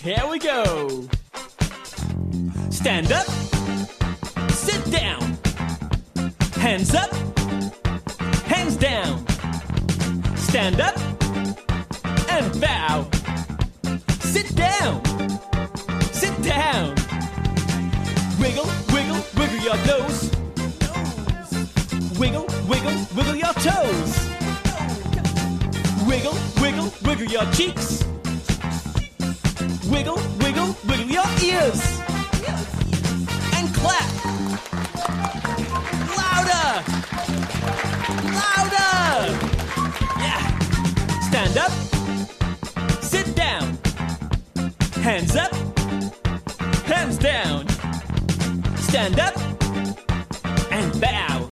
Here we go. Stand up. Sit down. Hands up. Hands down. Stand up. And bow. Sit down. Sit down. Wiggle, wiggle, wiggle your toes. Wiggle, wiggle, wiggle your toes. Wiggle, wiggle, wiggle your cheeks. Wiggle, wiggle, wiggle your ears. And clap. Louder. Louder. Yeah. Stand up. Sit down. Hands up. Hands down. Stand up.